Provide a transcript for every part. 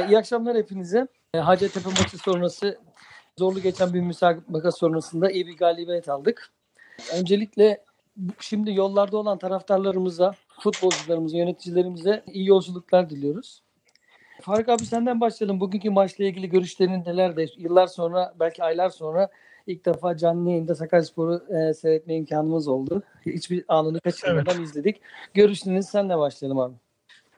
E, iyi akşamlar hepinize. E, Hacettepe maçı sonrası zorlu geçen bir müsabaka sonrasında iyi bir galibiyet aldık. Öncelikle şimdi yollarda olan taraftarlarımıza, futbolcularımıza, yöneticilerimize iyi yolculuklar diliyoruz. Faruk abi senden başlayalım. Bugünkü maçla ilgili görüşlerin neler de yıllar sonra belki aylar sonra ilk defa canlı yayında Sakaryaspor'u e, seyretme imkanımız oldu. Hiçbir anını kaçırmadan evet. izledik. Görüşleriniz senle başlayalım abi.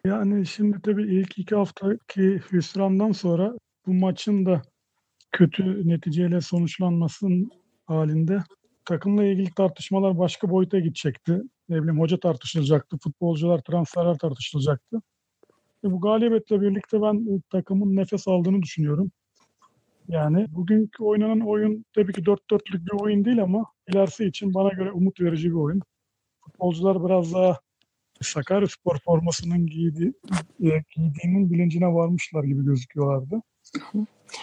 Yani şimdi tabii ilk iki haftaki hüsrandan sonra bu maçın da kötü neticeyle sonuçlanmasının halinde takımla ilgili tartışmalar başka boyuta gidecekti. Ne bileyim hoca tartışılacaktı, futbolcular, transferler tartışılacaktı. E bu galibiyetle birlikte ben e, takımın nefes aldığını düşünüyorum. Yani bugünkü oynanan oyun tabii ki dört dörtlük bir oyun değil ama ilerisi için bana göre umut verici bir oyun. Futbolcular biraz daha Sakaryaspor formasının giydi, e, giydiğinin bilincine varmışlar gibi gözüküyorlardı.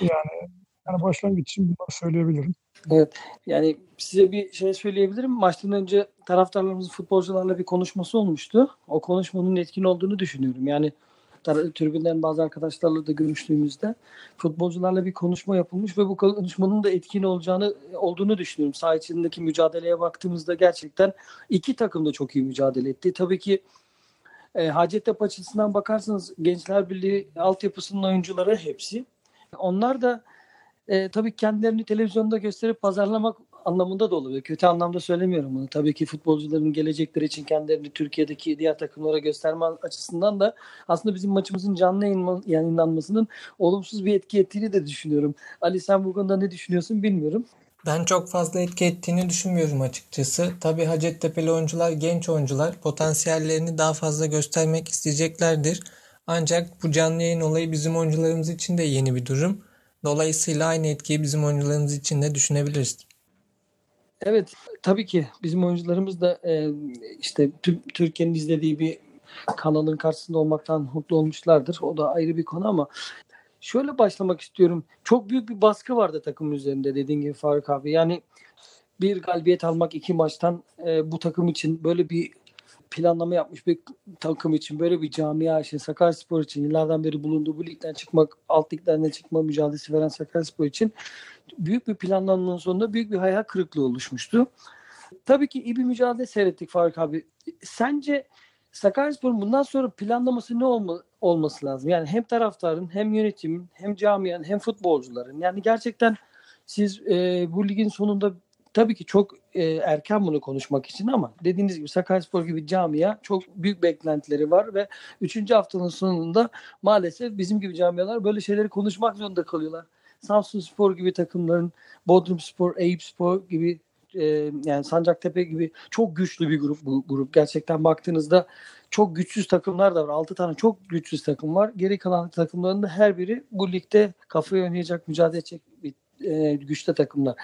Yani yani başlangıç için bunları söyleyebilirim. Evet. Yani size bir şey söyleyebilirim. Maçtan önce taraftarlarımızın futbolcularla bir konuşması olmuştu. O konuşmanın etkin olduğunu düşünüyorum. Yani tribünden bazı arkadaşlarla da görüştüğümüzde futbolcularla bir konuşma yapılmış ve bu konuşmanın da etkin olacağını olduğunu düşünüyorum. Saha içindeki mücadeleye baktığımızda gerçekten iki takım da çok iyi mücadele etti. Tabii ki e, Hacettepe açısından bakarsanız Gençler Birliği altyapısının oyuncuları hepsi. Onlar da e, tabii kendilerini televizyonda gösterip pazarlamak anlamında da olabilir. Kötü anlamda söylemiyorum bunu. Tabii ki futbolcuların gelecekleri için kendilerini Türkiye'deki diğer takımlara gösterme açısından da aslında bizim maçımızın canlı yayınlanmasının olumsuz bir etki ettiğini de düşünüyorum. Ali sen bu konuda ne düşünüyorsun bilmiyorum. Ben çok fazla etki ettiğini düşünmüyorum açıkçası. Tabii Hacettepe'li oyuncular genç oyuncular potansiyellerini daha fazla göstermek isteyeceklerdir. Ancak bu canlı yayın olayı bizim oyuncularımız için de yeni bir durum. Dolayısıyla aynı etkiyi bizim oyuncularımız için de düşünebiliriz. Evet tabii ki bizim oyuncularımız da e, işte Türkiye'nin izlediği bir kanalın karşısında olmaktan mutlu olmuşlardır. O da ayrı bir konu ama şöyle başlamak istiyorum. Çok büyük bir baskı vardı takım üzerinde dediğin gibi Faruk abi. Yani bir galibiyet almak iki maçtan e, bu takım için böyle bir planlama yapmış bir takım için böyle bir camia için Sakaryaspor için yıllardan beri bulunduğu bu ligden çıkmak alt liglerden çıkma mücadelesi veren Sakaryaspor için büyük bir planlamanın sonunda büyük bir hayal kırıklığı oluşmuştu. Tabii ki iyi bir mücadele seyrettik Faruk abi. Sence Sakaryaspor'un bundan sonra planlaması ne olma, olması lazım? Yani hem taraftarın hem yönetimin hem camianın hem futbolcuların. Yani gerçekten siz e, bu ligin sonunda tabii ki çok e, erken bunu konuşmak için ama dediğiniz gibi Sakaryaspor gibi camia çok büyük beklentileri var ve 3. haftanın sonunda maalesef bizim gibi camialar böyle şeyleri konuşmak zorunda kalıyorlar. Samsun Spor gibi takımların, Bodrum Spor, Eyüp Spor gibi e, yani Sancaktepe gibi çok güçlü bir grup bu grup. Gerçekten baktığınızda çok güçsüz takımlar da var. 6 tane çok güçsüz takım var. Geri kalan takımların da her biri bu ligde kafaya oynayacak, mücadele edecek bir e, güçlü takımlar.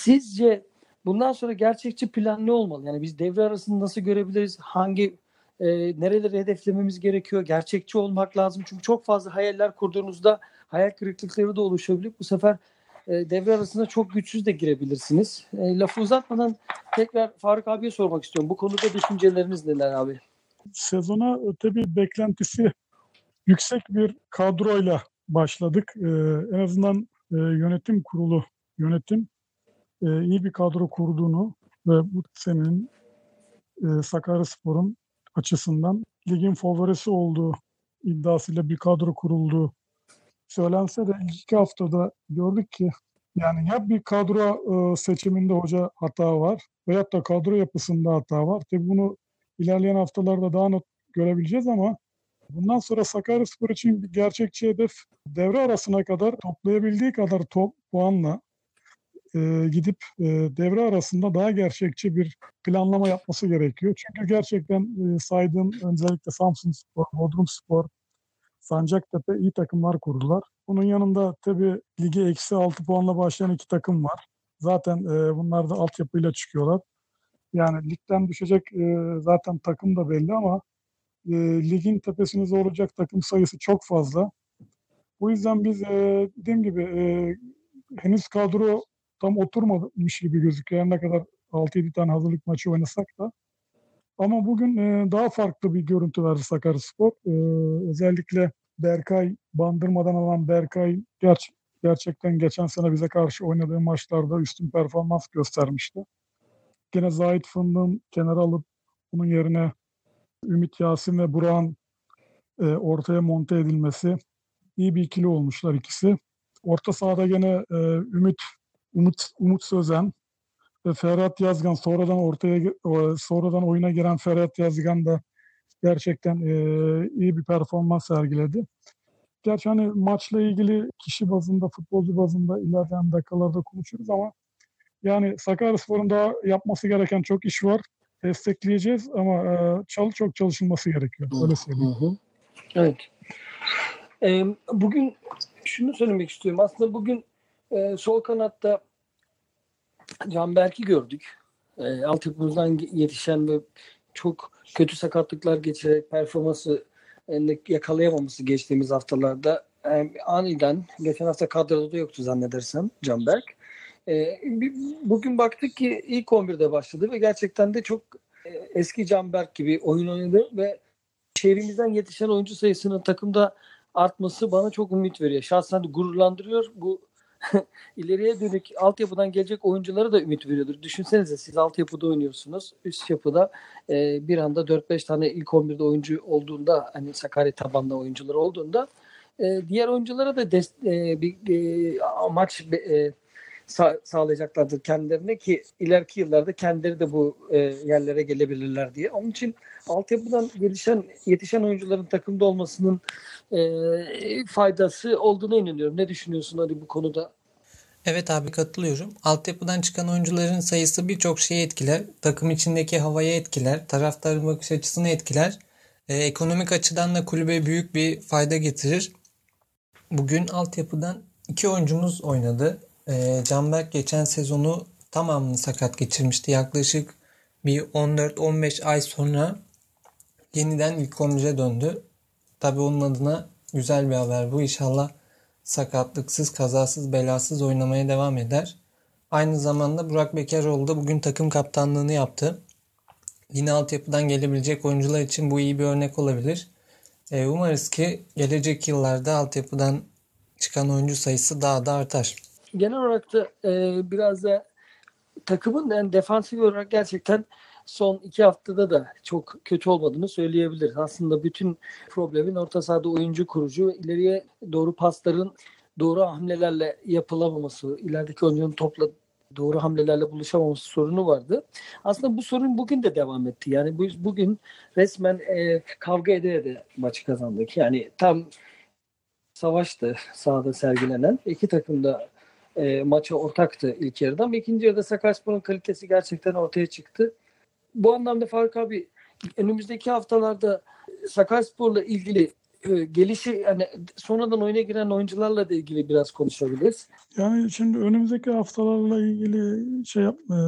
Sizce bundan sonra gerçekçi plan ne olmalı? Yani biz devre arasını nasıl görebiliriz? Hangi e, nereleri hedeflememiz gerekiyor? Gerçekçi olmak lazım. Çünkü çok fazla hayaller kurduğunuzda hayal kırıklıkları da oluşabilir. Bu sefer e, devre arasında çok güçsüz de girebilirsiniz. E, lafı uzatmadan tekrar Faruk abiye sormak istiyorum. Bu konuda düşünceleriniz neler abi? Sezona tabii beklentisi yüksek bir kadroyla başladık. Ee, en azından e, yönetim kurulu, yönetim e, iyi bir kadro kurduğunu ve bu senenin e, Sakaryaspor'un açısından ligin favorisi olduğu iddiasıyla bir kadro kurulduğu söylense de ilk iki haftada gördük ki yani ya bir kadro e, seçiminde hoca hata var veyahut da kadro yapısında hata var. Tabii bunu ilerleyen haftalarda daha net görebileceğiz ama bundan sonra Sakaryaspor için bir gerçekçi hedef devre arasına kadar toplayabildiği kadar top puanla e, gidip e, devre arasında daha gerçekçi bir planlama yapması gerekiyor. Çünkü gerçekten e, saydığım özellikle Samsun Spor, Bodrum Spor, Sancaktepe iyi takımlar kurdular. Bunun yanında tabii ligi eksi 6 puanla başlayan iki takım var. Zaten e, bunlar da altyapıyla çıkıyorlar. Yani ligden düşecek e, zaten takım da belli ama e, ligin tepesini zorlayacak takım sayısı çok fazla. Bu yüzden biz e, dediğim gibi e, henüz kadro tam oturmamış gibi gözüküyor. ne kadar 6-7 tane hazırlık maçı oynasak da. Ama bugün e, daha farklı bir görüntü verdi Sakaryaspor. E, özellikle Berkay bandırmadan alan Berkay ger gerçekten geçen sene bize karşı oynadığı maçlarda üstün performans göstermişti. Gene Zahit Fındık'ın kenara alıp bunun yerine Ümit Yasin ve Burak'ın e, ortaya monte edilmesi iyi bir ikili olmuşlar ikisi. Orta sahada gene e, Ümit Umut Umut Sözen ve Ferhat Yazgan sonradan ortaya sonradan oyuna giren Ferhat Yazgan da gerçekten e, iyi bir performans sergiledi. Gerçi hani maçla ilgili kişi bazında, futbolcu bazında ilerleyen dakikalarda konuşuruz ama yani Sakaryaspor'un daha yapması gereken çok iş var. Destekleyeceğiz ama e, çalı çok çalışılması gerekiyor. Öyle söyleyeyim. Hı hı. Evet. Ee, bugün şunu söylemek istiyorum. Aslında bugün e, sol kanatta Canberk'i gördük. E, altyapımızdan yetişen ve çok kötü sakatlıklar geçirerek performansı e, yakalayamaması geçtiğimiz haftalarda e, aniden geçen hafta kadroda da yoktu zannedersem Canberk. E, bugün baktık ki ilk 11'de başladı ve gerçekten de çok e, eski Canberk gibi oyun oynadı ve şehrimizden yetişen oyuncu sayısının takımda artması bana çok umut veriyor. Şahsen gururlandırıyor. Bu ileriye dönük altyapıdan gelecek oyunculara da ümit veriyordur. Düşünsenize siz altyapıda oynuyorsunuz. Üst yapıda e, bir anda 4-5 tane ilk 11'de oyuncu olduğunda hani Sakarya tabanlı oyuncular olduğunda e, diğer oyunculara da dest, e, bir e, amaç e, sa- sağlayacaklardır kendilerine ki ileriki yıllarda kendileri de bu e, yerlere gelebilirler diye. Onun için altyapıdan gelişen yetişen oyuncuların takımda olmasının e, faydası olduğuna inanıyorum. Ne düşünüyorsun Ali bu konuda? Evet abi katılıyorum. Altyapıdan çıkan oyuncuların sayısı birçok şeyi etkiler. Takım içindeki havayı etkiler. Taraftarın bakış açısını etkiler. Ee, ekonomik açıdan da kulübe büyük bir fayda getirir. Bugün altyapıdan iki oyuncumuz oynadı. Ee, Canberk geçen sezonu tamamını sakat geçirmişti. Yaklaşık bir 14-15 ay sonra yeniden ilk 11'e döndü. Tabii onun adına güzel bir haber bu. İnşallah sakatlıksız, kazasız, belasız oynamaya devam eder. Aynı zamanda Burak Bekaroğlu da bugün takım kaptanlığını yaptı. Yine altyapıdan gelebilecek oyuncular için bu iyi bir örnek olabilir. E, umarız ki gelecek yıllarda altyapıdan çıkan oyuncu sayısı daha da artar. Genel olarak da e, biraz da takımın yani defansif olarak gerçekten son iki haftada da çok kötü olmadığını söyleyebiliriz. Aslında bütün problemin orta sahada oyuncu kurucu ve ileriye doğru pasların doğru hamlelerle yapılamaması, ilerideki oyuncunun topla doğru hamlelerle buluşamaması sorunu vardı. Aslında bu sorun bugün de devam etti. Yani bu, bugün resmen e, kavga ede ede maçı kazandık. Yani tam savaştı sahada sergilenen. iki takım da e, maça ortaktı ilk yarıdan. İkinci yarıda Sakaryaspor'un kalitesi gerçekten ortaya çıktı bu anlamda Faruk abi önümüzdeki haftalarda Sakaryaspor'la ilgili e, gelişi yani sonradan oyuna giren oyuncularla da ilgili biraz konuşabiliriz. Yani şimdi önümüzdeki haftalarla ilgili şey yap, e,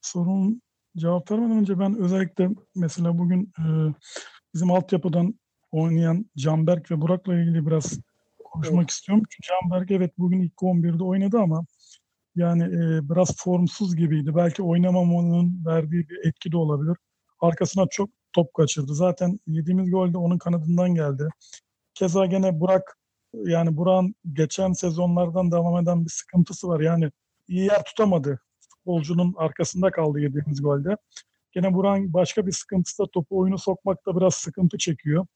sorun cevap vermeden önce ben özellikle mesela bugün e, bizim altyapıdan oynayan Canberk ve Burak'la ilgili biraz konuşmak evet. istiyorum. Çünkü Canberk evet bugün ilk 11'de oynadı ama yani e, biraz formsuz gibiydi. Belki oynamamanın verdiği bir etki de olabilir. Arkasına çok top kaçırdı. Zaten yediğimiz gol de onun kanadından geldi. Keza gene Burak yani Burak'ın geçen sezonlardan devam eden bir sıkıntısı var. Yani iyi yer tutamadı. Futbolcunun arkasında kaldı yediğimiz golde. Gene Burak'ın başka bir sıkıntısı da topu oyunu sokmakta biraz sıkıntı çekiyor.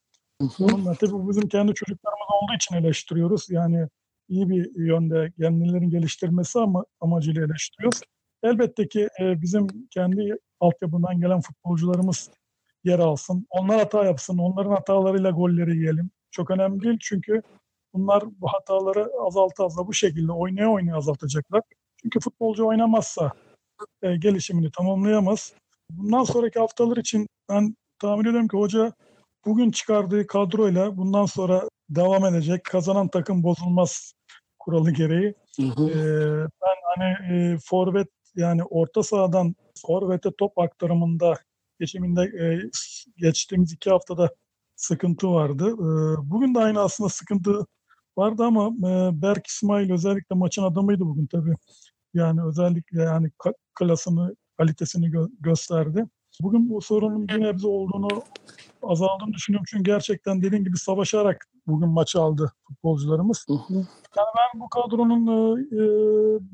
Bununla tabii bizim kendi çocuklarımız olduğu için eleştiriyoruz. Yani iyi bir yönde kendilerini geliştirmesi ama amacıyla eleştiriyoruz. Elbette ki e, bizim kendi altyapından gelen futbolcularımız yer alsın. Onlar hata yapsın. Onların hatalarıyla golleri yiyelim. Çok önemli değil çünkü bunlar bu hataları azalta azalta bu şekilde oynaya oynaya azaltacaklar. Çünkü futbolcu oynamazsa e, gelişimini tamamlayamaz. Bundan sonraki haftalar için ben tahmin ediyorum ki hoca bugün çıkardığı kadroyla bundan sonra devam edecek. Kazanan takım bozulmaz kuralı gereği. Hı hı. Ee, ben hani e, forvet yani orta sahadan forvete top aktarımında geçiminde e, geçtiğimiz iki haftada sıkıntı vardı. E, bugün de aynı aslında sıkıntı vardı ama e, Berk İsmail özellikle maçın adamıydı bugün tabii. Yani özellikle yani klasını, kalitesini gö- gösterdi. Bugün bu sorunun bir nebze olduğunu azaldığını düşünüyorum. Çünkü gerçekten dediğim gibi savaşarak bugün maçı aldı futbolcularımız. Hı hı. Yani ben bu kadronun e, e,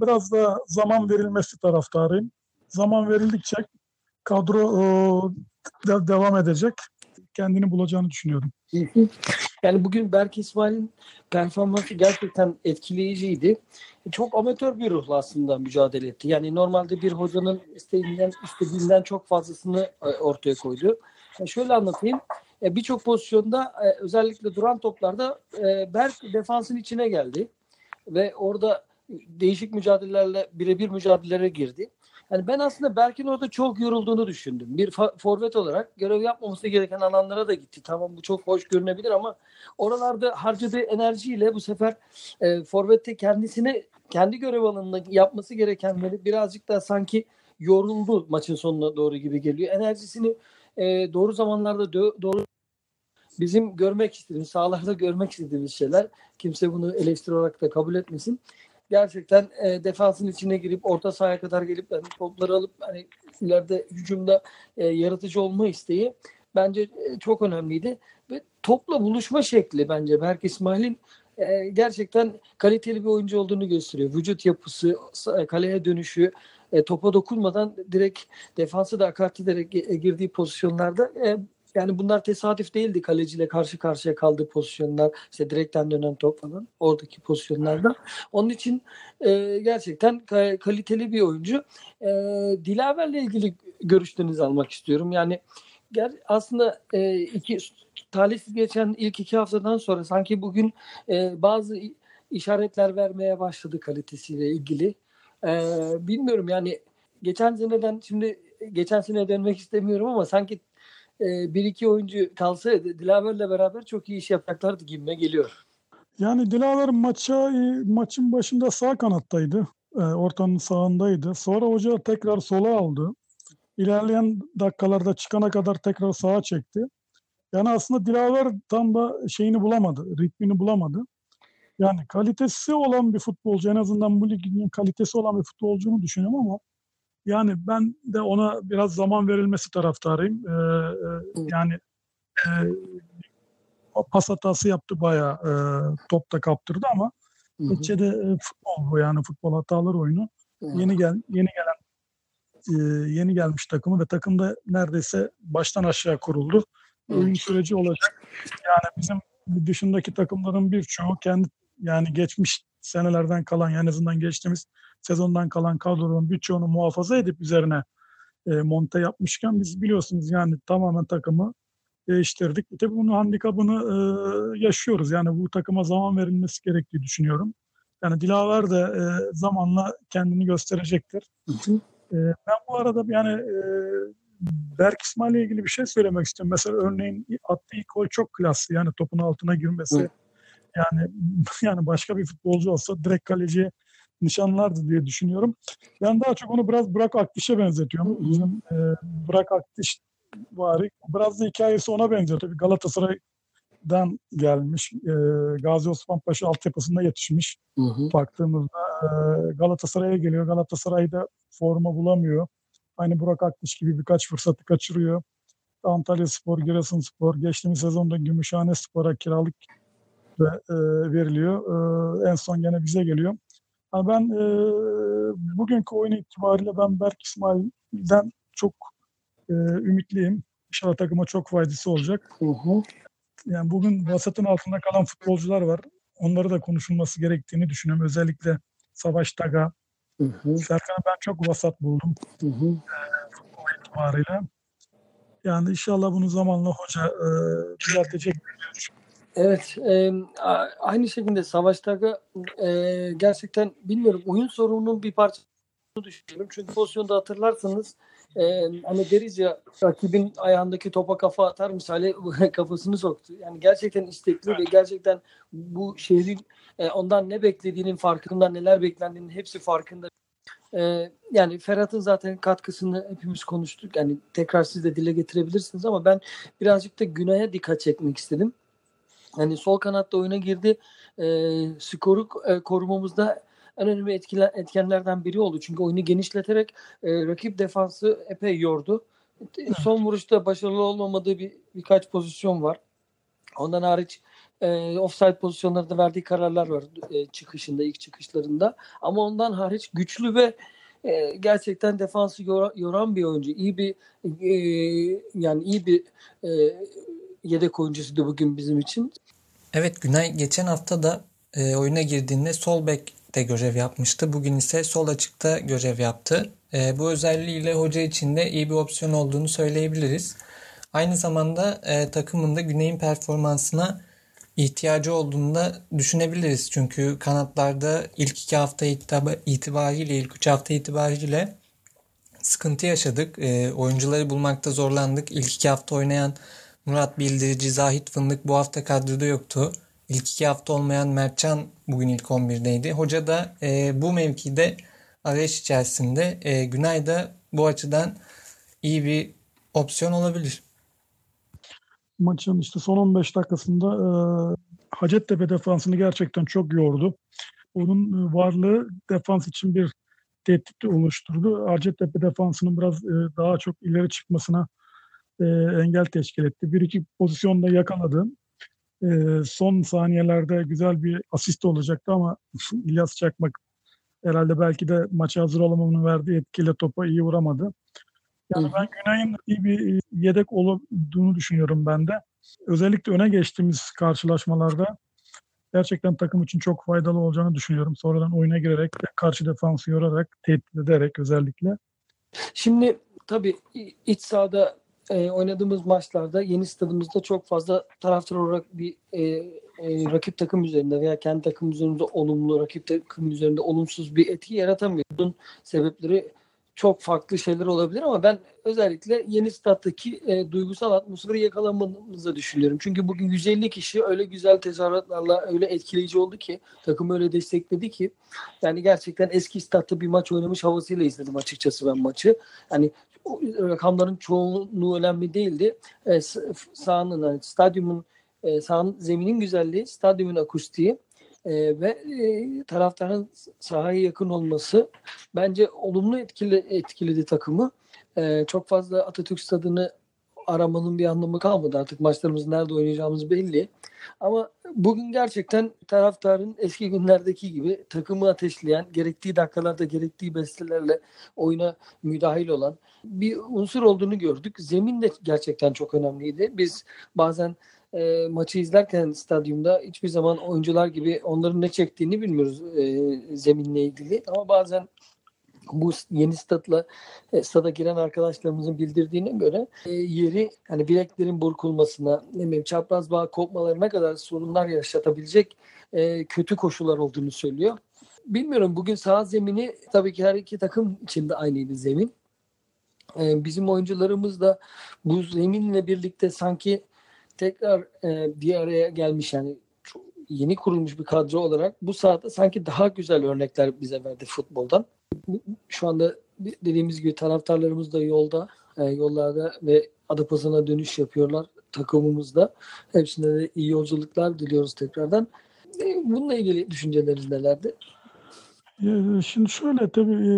biraz da zaman verilmesi taraftarıyım. Zaman verildikçe kadro e, de- devam edecek. Kendini bulacağını düşünüyorum. Hı hı. Yani bugün Berk İsmail'in performansı gerçekten etkileyiciydi. Çok amatör bir ruhla aslında mücadele etti. Yani normalde bir hocanın istediğinden, istediğinden çok fazlasını e, ortaya koydu. Yani şöyle anlatayım. E, Birçok pozisyonda e, özellikle duran toplarda e, Berk defansın içine geldi. Ve orada değişik mücadelelerle birebir mücadelelere girdi. Yani ben aslında Berk'in orada çok yorulduğunu düşündüm. Bir forvet olarak görev yapmaması gereken alanlara da gitti. Tamam bu çok hoş görünebilir ama oralarda harcadığı enerjiyle bu sefer e, forvette kendisine kendi görev alanında yapması gerekenleri birazcık daha sanki yoruldu maçın sonuna doğru gibi geliyor. Enerjisini e, doğru zamanlarda doğru bizim görmek istediğimiz, sahalarda görmek istediğimiz şeyler. Kimse bunu eleştiri olarak da kabul etmesin. Gerçekten e, defansın içine girip orta sahaya kadar gelip yani topları alıp hani ileride hücumda e, yaratıcı olma isteği bence e, çok önemliydi. Ve topla buluşma şekli bence Berk İsmail'in e, gerçekten kaliteli bir oyuncu olduğunu gösteriyor. Vücut yapısı, kaleye dönüşü, e, topa dokunmadan direkt defansı da akart ederek e, girdiği pozisyonlarda e, yani bunlar tesadüf değildi kaleciyle karşı karşıya kaldığı pozisyonlar işte direkten dönen top falan oradaki pozisyonlarda. Onun için e, gerçekten ka- kaliteli bir oyuncu. E, Dilaver'le ilgili görüşlerinizi almak istiyorum. Yani ger- aslında e, iki talihsiz geçen ilk iki haftadan sonra sanki bugün e, bazı işaretler vermeye başladı kalitesiyle ilgili. E, bilmiyorum yani geçen seneden şimdi geçen sene dönmek istemiyorum ama sanki e, bir iki oyuncu kalsaydı Dilaver'le beraber çok iyi iş yapacaklardı gibime geliyor. Yani Dilaver maça e, maçın başında sağ kanattaydı. E, ortanın sağındaydı. Sonra hoca tekrar sola aldı. İlerleyen dakikalarda çıkana kadar tekrar sağa çekti. Yani aslında Dilaver tam da şeyini bulamadı, ritmini bulamadı. Yani kalitesi olan bir futbolcu, en azından bu ligin kalitesi olan bir futbolcunu düşünüyorum ama yani ben de ona biraz zaman verilmesi taraftarıyım. Ee, e, yani e, pas hatası yaptı bayağı e, top da kaptırdı ama Hı hı. neticede e, futbol bu yani futbol hatalar oyunu. Yeni gel yeni gelen e, yeni gelmiş takımı ve takımda neredeyse baştan aşağı kuruldu. Oyun süreci olacak. Yani bizim dışındaki takımların birçoğu kendi yani geçmiş senelerden kalan yani en azından geçtiğimiz sezondan kalan kadronun birçoğunu muhafaza edip üzerine e, monte yapmışken biz biliyorsunuz yani tamamen takımı değiştirdik. Tabii bunun handikapını e, yaşıyoruz. Yani bu takıma zaman verilmesi gerektiği düşünüyorum. Yani Dilaver de e, zamanla kendini gösterecektir. Hı hı. E, ben bu arada yani e, Berk İsmail'le ilgili bir şey söylemek istiyorum. Mesela örneğin attığı ilk gol çok klaslı. Yani topun altına girmesi. Hı. Yani yani başka bir futbolcu olsa direkt kaleciye nişanlardı diye düşünüyorum. Ben daha çok onu biraz Burak Akdiş'e benzetiyorum. Bizim e, Burak Akdiş var. Biraz da hikayesi ona benziyor. Tabii Galatasaray'dan gelmiş. E, Gazi Osman Paşa altyapısında yetişmiş. Hı hı. Baktığımızda e, Galatasaray'a geliyor. Galatasaray'da forma bulamıyor. Aynı Burak Akdiş gibi birkaç fırsatı kaçırıyor. Antalya Spor, Giresunspor, geçtiğimiz sezonda Gümüşhane Spor'a kiralık ve, e, veriliyor. E, en son gene bize geliyor. Yani ben e, bugünkü oyun itibariyle ben Berk İsmail'den çok e, ümitliyim. İnşallah takıma çok faydası olacak. Hı. Yani bugün vasatın altında kalan futbolcular var. Onları da konuşulması gerektiğini düşünüyorum. Özellikle Savaş Taga, hı. Serkan'ı ben çok vasat buldum Hı hı. itibariyle. Yani inşallah bunu zamanla hoca e, düzeltecek. Evet, e, aynı şekilde Savaş'ta e, gerçekten bilmiyorum oyun sorununun bir parçası düşünüyorum. Çünkü pozisyonda hatırlarsanız e, hani deriz ya rakibin ayağındaki topa kafa atar misali kafasını soktu. Yani gerçekten istekli ve gerçekten bu şehrin e, ondan ne beklediğinin farkında, neler beklendiğinin hepsi farkında. E, yani Ferhat'ın zaten katkısını hepimiz konuştuk. Yani tekrar siz de dile getirebilirsiniz ama ben birazcık da Günay'a dikkat çekmek istedim. Hani sol kanatta oyuna girdi. E, skoru e, korumamızda en önemli etkiler, etkenlerden biri oldu. Çünkü oyunu genişleterek e, rakip defansı epey yordu. Son vuruşta başarılı olmamadığı bir birkaç pozisyon var. Ondan hariç e, offside pozisyonlarında verdiği kararlar var e, çıkışında, ilk çıkışlarında. Ama ondan hariç güçlü ve e, gerçekten defansı yor, yoran bir oyuncu. İyi bir e, yani iyi bir e, yedek oyuncusuydu bugün bizim için. Evet Günay geçen hafta da e, oyuna girdiğinde sol bekte görev yapmıştı. Bugün ise sol açıkta görev yaptı. E, bu özelliğiyle hoca için de iyi bir opsiyon olduğunu söyleyebiliriz. Aynı zamanda e, takımın da Güney'in performansına ihtiyacı olduğunu da düşünebiliriz. Çünkü kanatlarda ilk iki hafta itibariyle, ilk üç hafta itibariyle sıkıntı yaşadık. E, oyuncuları bulmakta zorlandık. İlk iki hafta oynayan Murat Bildirici, Zahit Fındık bu hafta kadroda yoktu. İlk iki hafta olmayan Mertcan bugün ilk 11'deydi. Hoca da e, bu mevkide arayış içerisinde. E, Günay da bu açıdan iyi bir opsiyon olabilir. Maçın işte son 15 dakikasında e, Hacettepe defansını gerçekten çok yordu. Onun varlığı defans için bir tehdit oluşturdu. Hacettepe defansının biraz e, daha çok ileri çıkmasına e, engel teşkil etti. Bir iki pozisyonda yakaladı. E, son saniyelerde güzel bir asist olacaktı ama İlyas Çakmak herhalde belki de maça hazır olamamanın verdiği etkiyle topa iyi vuramadı. Yani ben Günay'ın iyi bir yedek olduğunu düşünüyorum ben de. Özellikle öne geçtiğimiz karşılaşmalarda gerçekten takım için çok faydalı olacağını düşünüyorum. Sonradan oyuna girerek, karşı defansı yorarak, tehdit ederek özellikle. Şimdi tabii iç sahada e, oynadığımız maçlarda yeni stadımızda çok fazla taraftar olarak bir e, e, rakip takım üzerinde veya kendi takım üzerinde olumlu, rakip takım üzerinde olumsuz bir etki yaratamıyor. Bunun sebepleri çok farklı şeyler olabilir ama ben özellikle yeni stat'taki e, duygusal atmosferi yakalamamızı düşünüyorum. Çünkü bugün 150 kişi öyle güzel tezahüratlarla öyle etkileyici oldu ki takım öyle destekledi ki yani gerçekten eski statta bir maç oynamış havasıyla izledim açıkçası ben maçı. Yani rakamların çoğunluğu önemli değildi. E, sahanın, yani stadyumun e, sahanın zeminin güzelliği, stadyumun akustiği e, ve e, taraftarın sahaya yakın olması bence olumlu etkili etkiledi takımı. E, çok fazla Atatürk Stadı'nı aramanın bir anlamı kalmadı. Artık maçlarımızı nerede oynayacağımız belli. Ama bugün gerçekten taraftarın eski günlerdeki gibi takımı ateşleyen, gerektiği dakikalarda gerektiği bestelerle oyuna müdahil olan bir unsur olduğunu gördük. Zemin de gerçekten çok önemliydi. Biz bazen e, maçı izlerken stadyumda hiçbir zaman oyuncular gibi onların ne çektiğini bilmiyoruz e, zeminle ilgili. Ama bazen bu yeni statla e, stada giren arkadaşlarımızın bildirdiğine göre e, yeri hani bileklerin burkulmasına, ne bileyim çapraz bağ kopmalarına kadar sorunlar yaşatabilecek e, kötü koşullar olduğunu söylüyor. Bilmiyorum bugün sağ zemini tabii ki her iki takım içinde aynıydı zemin. Bizim oyuncularımız da bu zeminle birlikte sanki tekrar bir araya gelmiş yani yeni kurulmuş bir kadro olarak bu sahada sanki daha güzel örnekler bize verdi futboldan. Şu anda dediğimiz gibi taraftarlarımız da yolda, e, yollarda ve Adapazarı'na dönüş yapıyorlar takımımızda. Hepsine de iyi yolculuklar diliyoruz tekrardan. E, bununla ilgili düşünceleriniz nelerdi? Şimdi şöyle tabii e,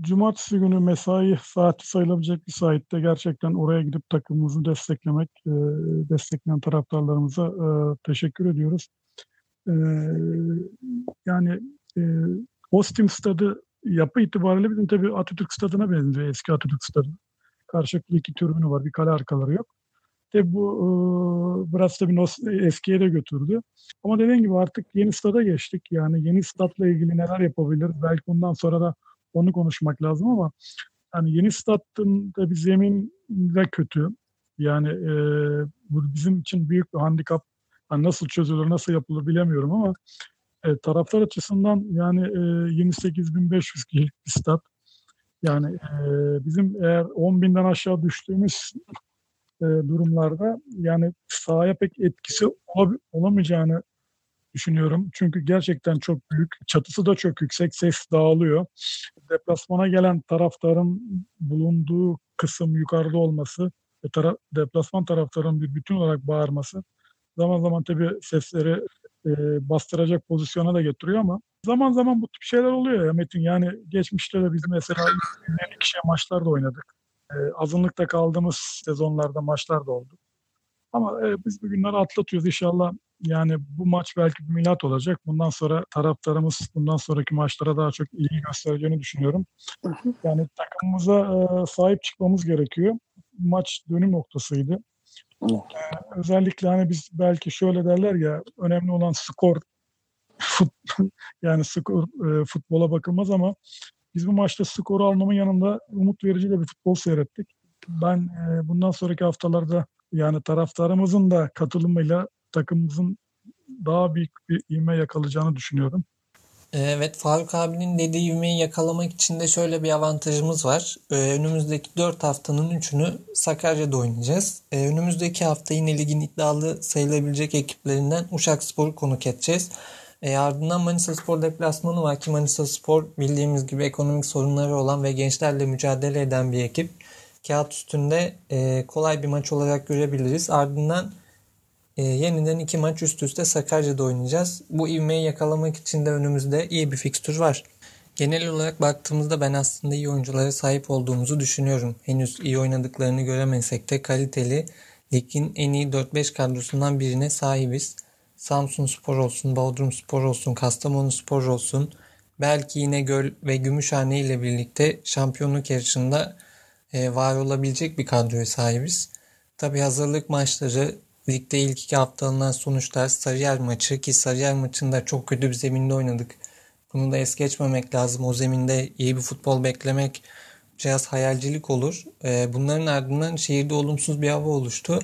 cumartesi günü mesai saati sayılabilecek bir saatte gerçekten oraya gidip takımımızı desteklemek, e, destekleyen taraftarlarımıza e, teşekkür ediyoruz. Yani Ostim stadı yapı itibariyle bizim tabii Atatürk stadına benziyor eski Atatürk stadı. Karşılıklı iki türbünü var, bir kale arkaları yok. Tabi bu e, biraz tabii eskiye de götürdü. Ama dediğim gibi artık yeni stada geçtik. Yani yeni statla ilgili neler yapabiliriz? Belki bundan sonra da onu konuşmak lazım ama yani yeni statın da bir zemin de kötü. Yani e, bu bizim için büyük bir handikap. Yani nasıl çözülür, nasıl yapılır bilemiyorum ama e, taraftar açısından yani e, 28.500 kişilik. Yani e, bizim eğer 10.000'den aşağı düştüğümüz e, durumlarda yani sahaya pek etkisi olab- olamayacağını düşünüyorum. Çünkü gerçekten çok büyük. Çatısı da çok yüksek. Ses dağılıyor. Deplasmana gelen taraftarın bulunduğu kısım yukarıda olması ve tara- deplasman taraftarın bir bütün olarak bağırması zaman zaman tabii sesleri e, bastıracak pozisyona da getiriyor ama zaman zaman bu tip şeyler oluyor ya Metin. Yani geçmişte de biz mesela 150 kişiye maçlar da oynadık. e, azınlıkta kaldığımız sezonlarda maçlar da oldu. Ama e, biz bugünleri atlatıyoruz inşallah. Yani bu maç belki bir milat olacak. Bundan sonra taraftarımız bundan sonraki maçlara daha çok ilgi göstereceğini düşünüyorum. Yani takımımıza e, sahip çıkmamız gerekiyor. Maç dönüm noktasıydı. E, özellikle hani biz belki şöyle derler ya önemli olan skor fut, yani skor e, futbola bakılmaz ama biz bu maçta skoru almamın yanında umut verici de bir futbol seyrettik. Ben e, bundan sonraki haftalarda yani taraftarımızın da katılımıyla takımımızın daha büyük bir ivme yakalayacağını düşünüyorum. Evet Faruk abinin dediği ivmeyi yakalamak için de şöyle bir avantajımız var. Ee, önümüzdeki 4 haftanın 3'ünü Sakarya'da oynayacağız. Ee, önümüzdeki hafta yine ligin iddialı sayılabilecek ekiplerinden Uşak Spor'u konuk edeceğiz. E, ardından Manisa Spor deplasmanı var ki Manisa Spor bildiğimiz gibi ekonomik sorunları olan ve gençlerle mücadele eden bir ekip. Kağıt üstünde e, kolay bir maç olarak görebiliriz. Ardından e, yeniden iki maç üst üste Sakarya'da oynayacağız. Bu ivmeyi yakalamak için de önümüzde iyi bir fikstür var. Genel olarak baktığımızda ben aslında iyi oyunculara sahip olduğumuzu düşünüyorum. Henüz iyi oynadıklarını göremesek de kaliteli ligin en iyi 4-5 kadrosundan birine sahibiz. Samsun Spor olsun, Bodrum Spor olsun, Kastamonu Spor olsun, belki yine Göl ve Gümüşhane ile birlikte şampiyonluk yarışında e, var olabilecek bir kadroya sahibiz. Tabi hazırlık maçları, ligde ilk iki hafta alınan sonuçlar, Sarıyer maçı ki Sarıyer maçında çok kötü bir zeminde oynadık. Bunu da es geçmemek lazım. O zeminde iyi bir futbol beklemek biraz hayalcilik olur. E, bunların ardından şehirde olumsuz bir hava oluştu.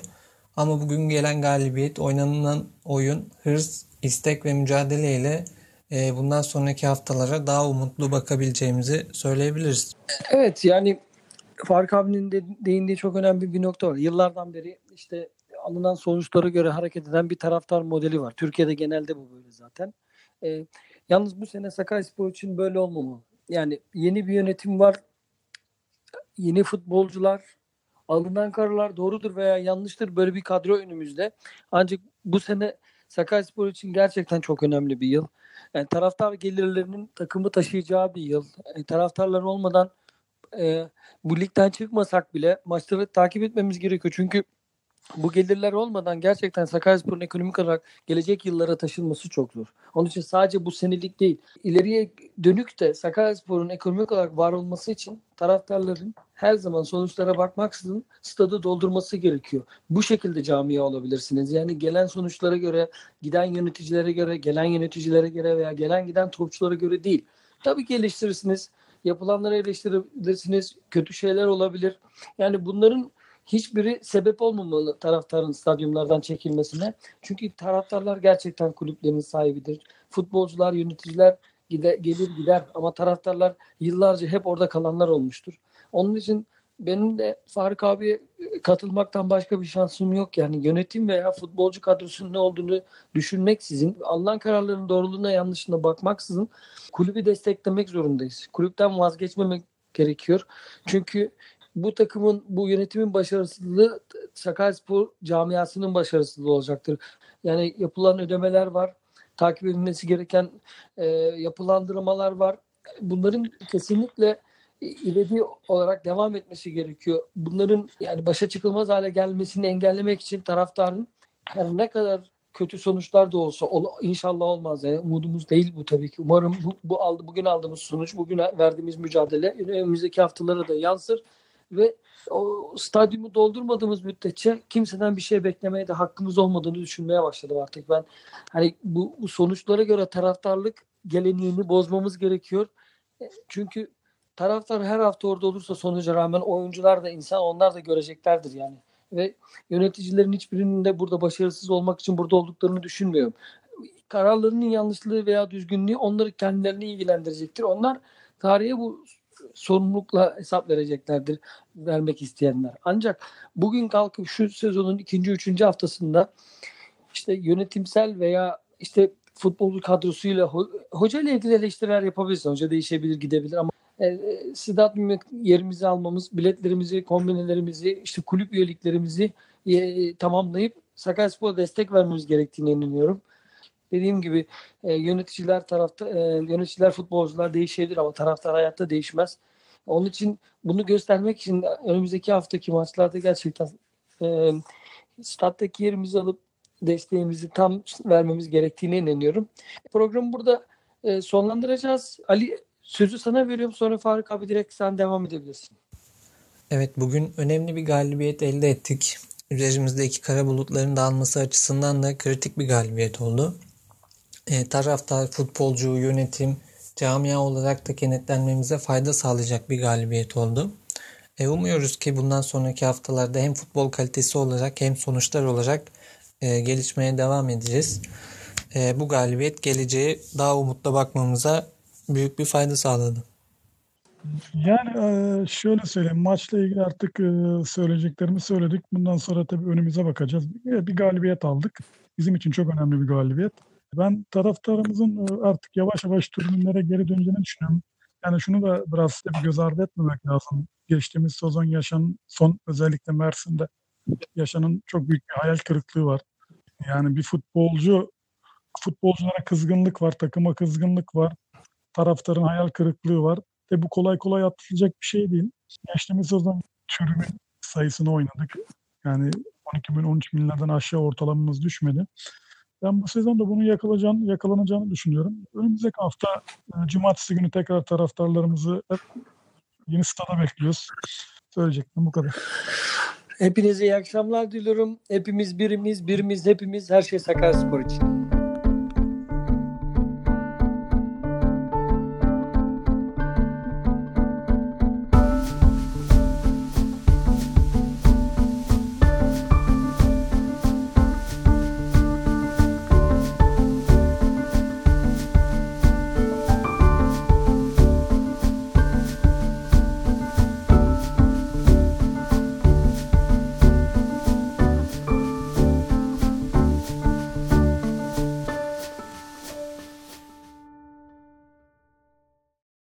Ama bugün gelen galibiyet, oynanılan oyun, hırs, istek ve mücadeleyle e, bundan sonraki haftalara daha umutlu bakabileceğimizi söyleyebiliriz. Evet yani Faruk abinin de değindiği çok önemli bir nokta var. Yıllardan beri işte alınan sonuçlara göre hareket eden bir taraftar modeli var. Türkiye'de genelde bu böyle zaten. E, yalnız bu sene Sakaryaspor için böyle olmamalı. Yani yeni bir yönetim var. Yeni futbolcular, alınan kararlar doğrudur veya yanlıştır böyle bir kadro önümüzde. Ancak bu sene Sakaryaspor için gerçekten çok önemli bir yıl. Yani taraftar gelirlerinin takımı taşıyacağı bir yıl. Yani taraftarlar olmadan e, bu ligden çıkmasak bile maçları takip etmemiz gerekiyor. Çünkü bu gelirler olmadan gerçekten Sakaryaspor'un ekonomik olarak gelecek yıllara taşınması çok zor. Onun için sadece bu senelik değil, ileriye dönük de Sakaryaspor'un ekonomik olarak var olması için taraftarların her zaman sonuçlara bakmaksızın stadı doldurması gerekiyor. Bu şekilde camia olabilirsiniz. Yani gelen sonuçlara göre, giden yöneticilere göre, gelen yöneticilere göre veya gelen giden topçulara göre değil. Tabii ki eleştirirsiniz. Yapılanları eleştirebilirsiniz. Kötü şeyler olabilir. Yani bunların hiçbiri sebep olmamalı taraftarın stadyumlardan çekilmesine. Çünkü taraftarlar gerçekten kulüplerin sahibidir. Futbolcular, yöneticiler gider, gelir gider ama taraftarlar yıllarca hep orada kalanlar olmuştur. Onun için benim de Faruk abiye katılmaktan başka bir şansım yok. Yani yönetim veya futbolcu kadrosunun ne olduğunu düşünmeksizin, alınan kararların doğruluğuna yanlışına bakmaksızın kulübü desteklemek zorundayız. Kulüpten vazgeçmemek gerekiyor. Çünkü bu takımın, bu yönetimin başarısızlığı Sakaryaspor camiasının başarısızlığı olacaktır. Yani yapılan ödemeler var. Takip edilmesi gereken e, yapılandırmalar var. Bunların kesinlikle ivedi olarak devam etmesi gerekiyor. Bunların yani başa çıkılmaz hale gelmesini engellemek için taraftarın her ne kadar kötü sonuçlar da olsa ol, inşallah olmaz. Yani umudumuz değil bu tabii ki. Umarım bu, bu aldı bugün aldığımız sonuç, bugün verdiğimiz mücadele önümüzdeki haftalara da yansır ve o stadyumu doldurmadığımız müddetçe kimseden bir şey beklemeye de hakkımız olmadığını düşünmeye başladım artık ben. Hani bu, bu sonuçlara göre taraftarlık geleneğini bozmamız gerekiyor. E, çünkü taraftar her hafta orada olursa sonuca rağmen oyuncular da insan onlar da göreceklerdir yani. Ve yöneticilerin hiçbirinin de burada başarısız olmak için burada olduklarını düşünmüyorum. Kararlarının yanlışlığı veya düzgünlüğü onları kendilerini ilgilendirecektir. Onlar tarihe bu sorumlulukla hesap vereceklerdir vermek isteyenler. Ancak bugün kalkıp şu sezonun ikinci, üçüncü haftasında işte yönetimsel veya işte futbol kadrosuyla ho hoca ile ilgili eleştiriler yapabiliriz. Hoca değişebilir, gidebilir ama e, Sedat yerimizi almamız, biletlerimizi, kombinelerimizi, işte kulüp üyeliklerimizi e, tamamlayıp Sakaryaspor'a destek vermemiz gerektiğine inanıyorum. Dediğim gibi e, yöneticiler tarafta e, yöneticiler futbolcular değişebilir ama taraftar hayatta değişmez. Onun için bunu göstermek için önümüzdeki haftaki maçlarda gerçekten e, stat'taki yerimizi alıp desteğimizi tam vermemiz gerektiğine inanıyorum. Programı burada e, sonlandıracağız. Ali sözü sana veriyorum sonra Faruk abi direkt sen devam edebilirsin. Evet bugün önemli bir galibiyet elde ettik. Üzerimizdeki kara bulutların dağılması açısından da kritik bir galibiyet oldu. E, taraftar, futbolcu, yönetim, camia olarak da kenetlenmemize fayda sağlayacak bir galibiyet oldu. E, umuyoruz ki bundan sonraki haftalarda hem futbol kalitesi olarak hem sonuçlar olarak e, gelişmeye devam edeceğiz. E, bu galibiyet geleceğe daha umutla bakmamıza büyük bir fayda sağladı. Yani e, şöyle söyleyeyim maçla ilgili artık e, söyleyeceklerimi söyledik. Bundan sonra tabii önümüze bakacağız. Bir galibiyet aldık. Bizim için çok önemli bir galibiyet. Ben taraftarımızın e, artık yavaş yavaş tribünlere geri döneceğini düşünüyorum. Yani şunu da biraz bir göz ardı etmemek lazım. Geçtiğimiz sezon yaşanan son özellikle Mersin'de yaşanan çok büyük bir hayal kırıklığı var. Yani bir futbolcu futbolculara kızgınlık var, takıma kızgınlık var. Taraftarın hayal kırıklığı var. Ve bu kolay kolay atılacak bir şey değil. Geçtiğimiz sezon tribün sayısını oynadık. Yani 12 bin 13 binlerden aşağı ortalamamız düşmedi. Ben bu sezonda bunu yakalanacağını, yakalanacağını düşünüyorum. Önümüzdeki hafta e, cumartesi günü tekrar taraftarlarımızı yeni stada bekliyoruz. Söyleyecektim bu kadar. Hepinize iyi akşamlar diliyorum. Hepimiz birimiz, birimiz hepimiz her şey Sakaryaspor için.